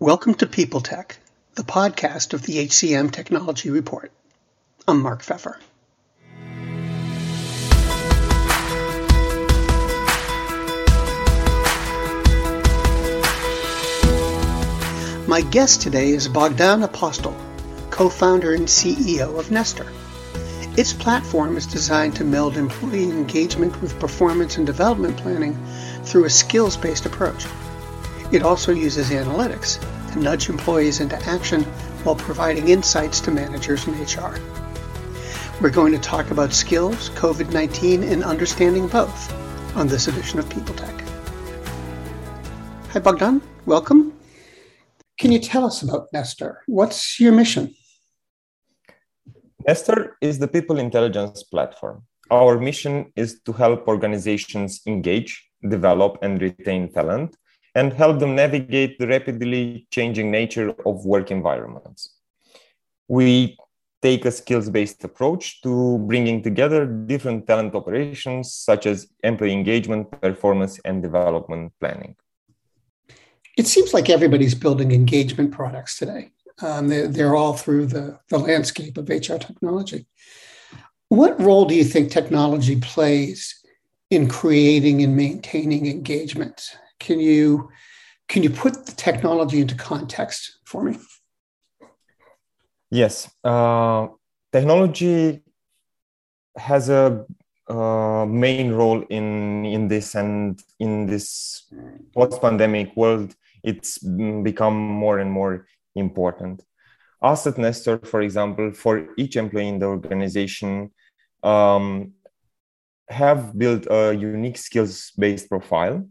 Welcome to People Tech, the podcast of the HCM Technology Report. I'm Mark Feffer. My guest today is Bogdan Apostol, co-founder and CEO of Nestor. Its platform is designed to meld employee engagement with performance and development planning through a skills-based approach. It also uses analytics to nudge employees into action while providing insights to managers and HR. We're going to talk about skills, COVID 19, and understanding both on this edition of People Tech. Hi, Bogdan. Welcome. Can you tell us about Nestor? What's your mission? Nestor is the people intelligence platform. Our mission is to help organizations engage, develop, and retain talent and help them navigate the rapidly changing nature of work environments. We take a skills based approach to bringing together different talent operations such as employee engagement, performance, and development planning. It seems like everybody's building engagement products today. Um, they're, they're all through the, the landscape of HR technology. What role do you think technology plays in creating and maintaining engagement? Can you can you put the technology into context for me? Yes, uh, technology has a uh, main role in in this and in this post-pandemic world. It's become more and more important. Us at Nestor, for example, for each employee in the organization, um, have built a unique skills-based profile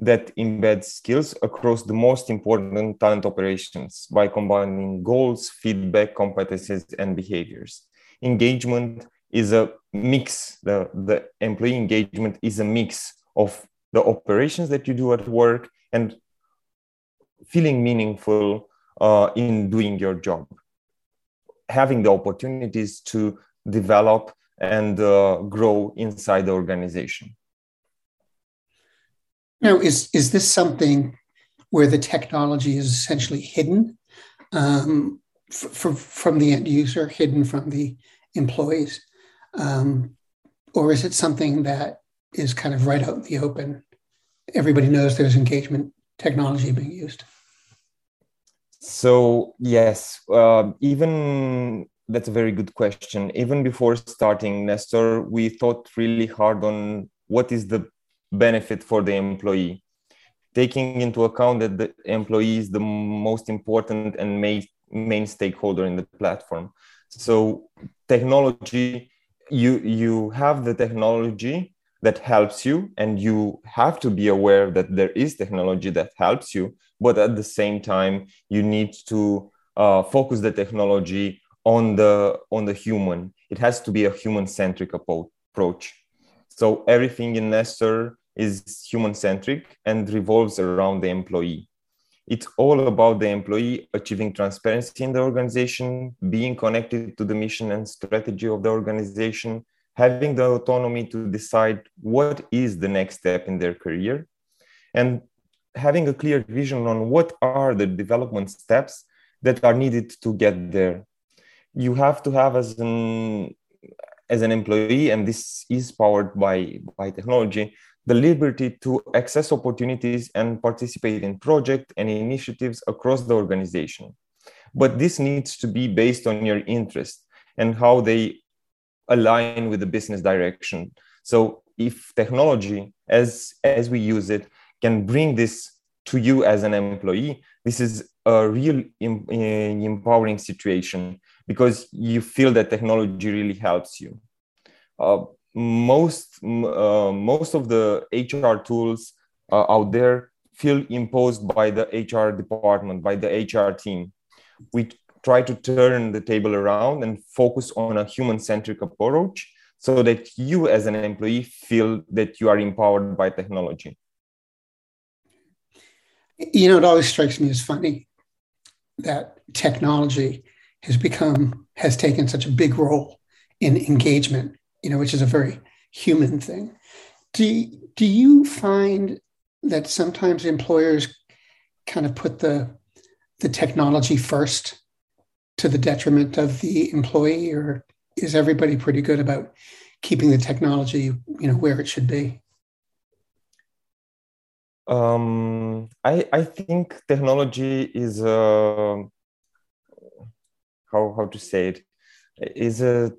that embeds skills across the most important talent operations by combining goals, feedback, competencies, and behaviors. Engagement is a mix, the, the employee engagement is a mix of the operations that you do at work and feeling meaningful uh, in doing your job. Having the opportunities to develop and uh, grow inside the organization. Now, is is this something where the technology is essentially hidden um, f- from the end user, hidden from the employees, um, or is it something that is kind of right out in the open? Everybody knows there's engagement technology being used. So yes, uh, even that's a very good question. Even before starting Nestor, we thought really hard on what is the benefit for the employee taking into account that the employee is the most important and main, main stakeholder in the platform. So technology you you have the technology that helps you and you have to be aware that there is technology that helps you but at the same time you need to uh, focus the technology on the on the human. It has to be a human centric approach. So everything in nestor is human centric and revolves around the employee. It's all about the employee achieving transparency in the organization, being connected to the mission and strategy of the organization, having the autonomy to decide what is the next step in their career, and having a clear vision on what are the development steps that are needed to get there. You have to have as an as an employee, and this is powered by, by technology, the liberty to access opportunities and participate in projects and initiatives across the organization. But this needs to be based on your interest and how they align with the business direction. So if technology, as, as we use it, can bring this to you as an employee, this is a real em- empowering situation because you feel that technology really helps you. Uh, most uh, most of the HR tools uh, out there feel imposed by the HR department, by the HR team. We try to turn the table around and focus on a human-centric approach so that you as an employee feel that you are empowered by technology. You know, it always strikes me as funny that technology has become has taken such a big role in engagement you know, which is a very human thing. Do, do you find that sometimes employers kind of put the the technology first to the detriment of the employee, or is everybody pretty good about keeping the technology, you know, where it should be? Um, I I think technology is a how how to say it is a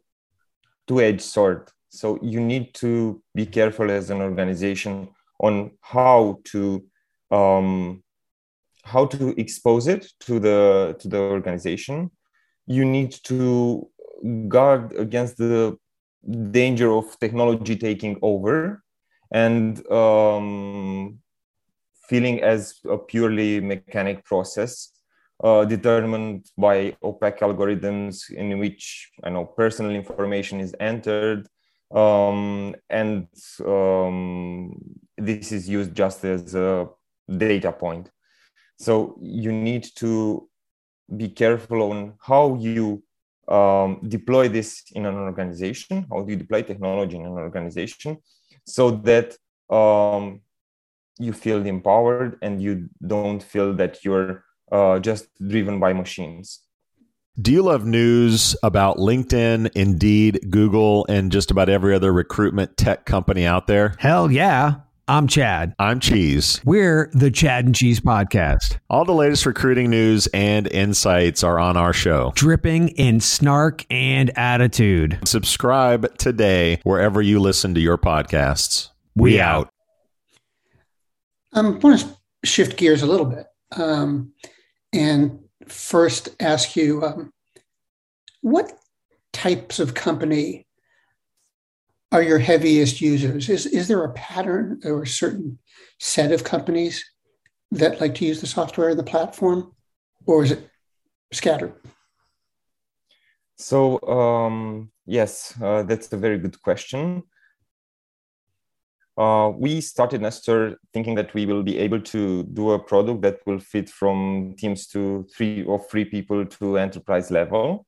two-edged sword. So you need to be careful as an organization on how to um, how to expose it to the to the organization. You need to guard against the danger of technology taking over and um, feeling as a purely mechanic process uh, determined by opaque algorithms in which I know personal information is entered, um, and um, this is used just as a data point. So you need to be careful on how you um, deploy this in an organization, how do you deploy technology in an organization, so that um, you feel empowered and you don't feel that you're uh, just driven by machines. Do you love news about LinkedIn, Indeed, Google, and just about every other recruitment tech company out there? Hell yeah. I'm Chad. I'm Cheese. We're the Chad and Cheese Podcast. All the latest recruiting news and insights are on our show. Dripping in snark and attitude. Subscribe today wherever you listen to your podcasts. We, we out. I um, want to shift gears a little bit. Um, and first ask you um, what types of company are your heaviest users? Is, is there a pattern or a certain set of companies that like to use the software and the platform, or is it scattered? So, um, yes, uh, that's a very good question. Uh, we started Nestor thinking that we will be able to do a product that will fit from teams to three or three people to enterprise level.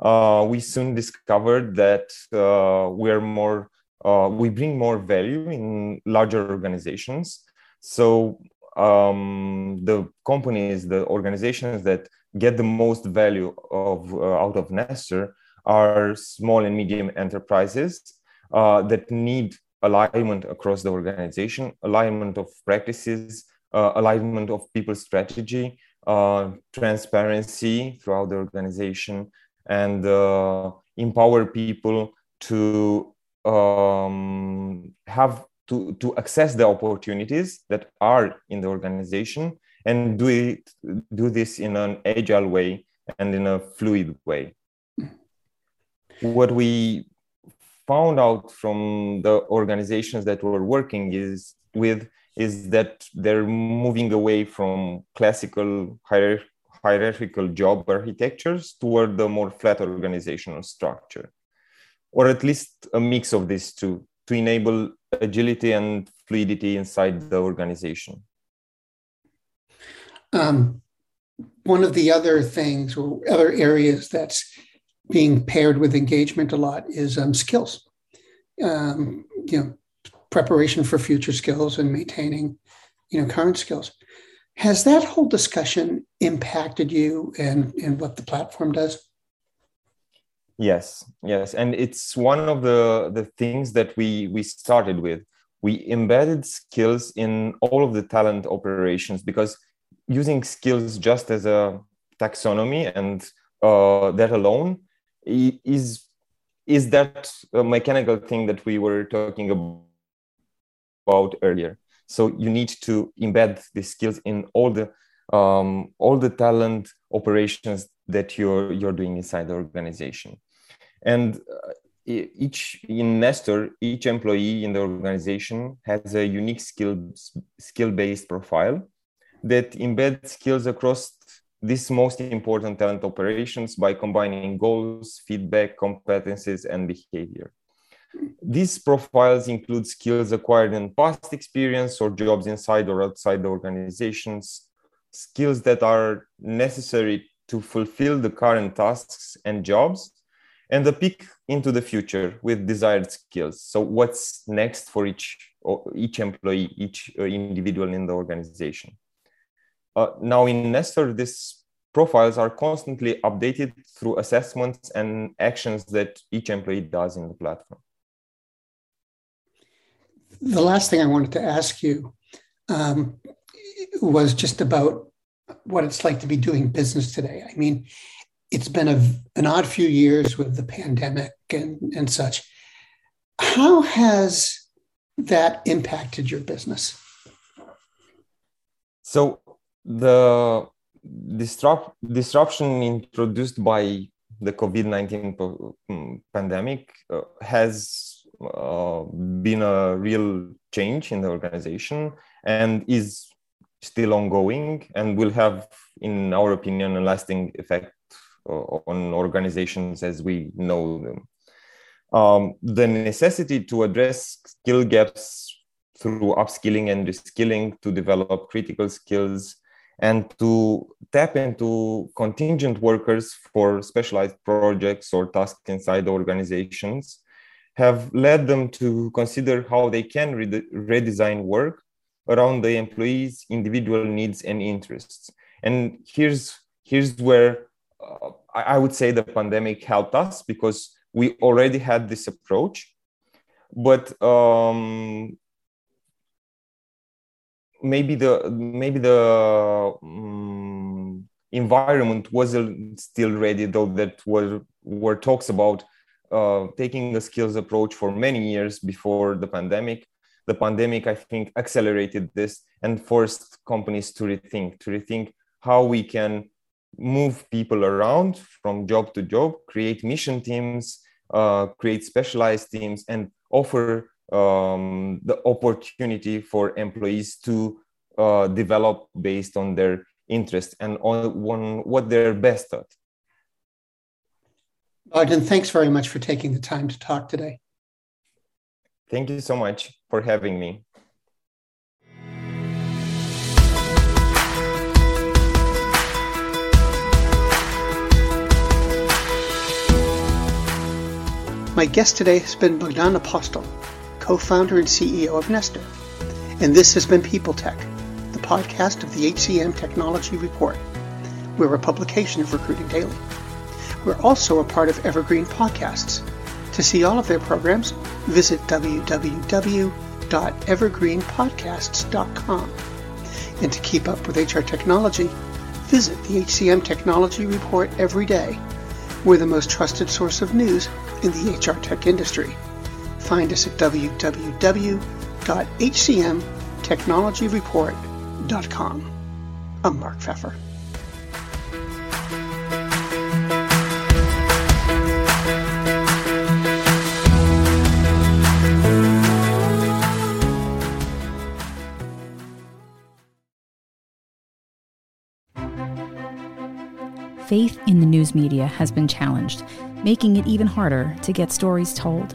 Uh, we soon discovered that uh, we're more uh, we bring more value in larger organizations. So um, the companies, the organizations that get the most value of uh, out of Nestor are small and medium enterprises that need alignment across the organization, alignment of practices, uh, alignment of people's strategy, uh, transparency throughout the organization, and uh, empower people to um, have to, to access the opportunities that are in the organization and do it do this in an agile way and in a fluid way. What we found out from the organizations that we're working is with is that they're moving away from classical hier- hierarchical job architectures toward the more flat organizational structure. Or at least a mix of these two to enable agility and fluidity inside the organization. Um, one of the other things or other areas that's being paired with engagement a lot is um, skills. Um, you know, preparation for future skills and maintaining, you know, current skills. Has that whole discussion impacted you and and what the platform does? Yes, yes, and it's one of the the things that we we started with. We embedded skills in all of the talent operations because using skills just as a taxonomy and uh, that alone is is that a mechanical thing that we were talking about earlier? So you need to embed the skills in all the um, all the talent operations that you're you're doing inside the organization. And uh, each in nestor each employee in the organization has a unique skill skill based profile that embeds skills across these most important talent operations by combining goals, feedback, competencies, and behavior. These profiles include skills acquired in past experience or jobs inside or outside the organizations, skills that are necessary to fulfill the current tasks and jobs, and a peek into the future with desired skills. So, what's next for each each employee, each uh, individual in the organization? Uh, now in Nestor, these profiles are constantly updated through assessments and actions that each employee does in the platform. The last thing I wanted to ask you um, was just about what it's like to be doing business today. I mean, it's been a, an odd few years with the pandemic and, and such. How has that impacted your business? So the disrupt, disruption introduced by the COVID 19 mm, pandemic uh, has uh, been a real change in the organization and is still ongoing and will have, in our opinion, a lasting effect uh, on organizations as we know them. Um, the necessity to address skill gaps through upskilling and reskilling to develop critical skills and to tap into contingent workers for specialized projects or tasks inside organizations have led them to consider how they can re- redesign work around the employees individual needs and interests. And here's here's where uh, I, would say the pandemic helped us because we already had this approach. But um, maybe the maybe the um, environment wasn't still ready though that were were talks about uh, taking a skills approach for many years before the pandemic. The pandemic i think accelerated this and forced companies to rethink to rethink how we can move people around from job to job create mission teams uh, create specialized teams and offer um, the opportunity for employees to uh, develop based on their interest and on, on what they're best at. Bogdan, thanks very much for taking the time to talk today. Thank you so much for having me. My guest today has been Bogdan Apostol, co-founder and CEO of Nestor. And this has been People Tech, the podcast of the HCM Technology Report. We're a publication of Recruiting Daily. We're also a part of Evergreen Podcasts. To see all of their programs, visit www.evergreenpodcasts.com. And to keep up with HR technology, visit the HCM Technology Report every day. We're the most trusted source of news in the HR tech industry. Find us at www.hcmtechnologyreport.com. I'm Mark Feffer. Faith in the news media has been challenged, making it even harder to get stories told.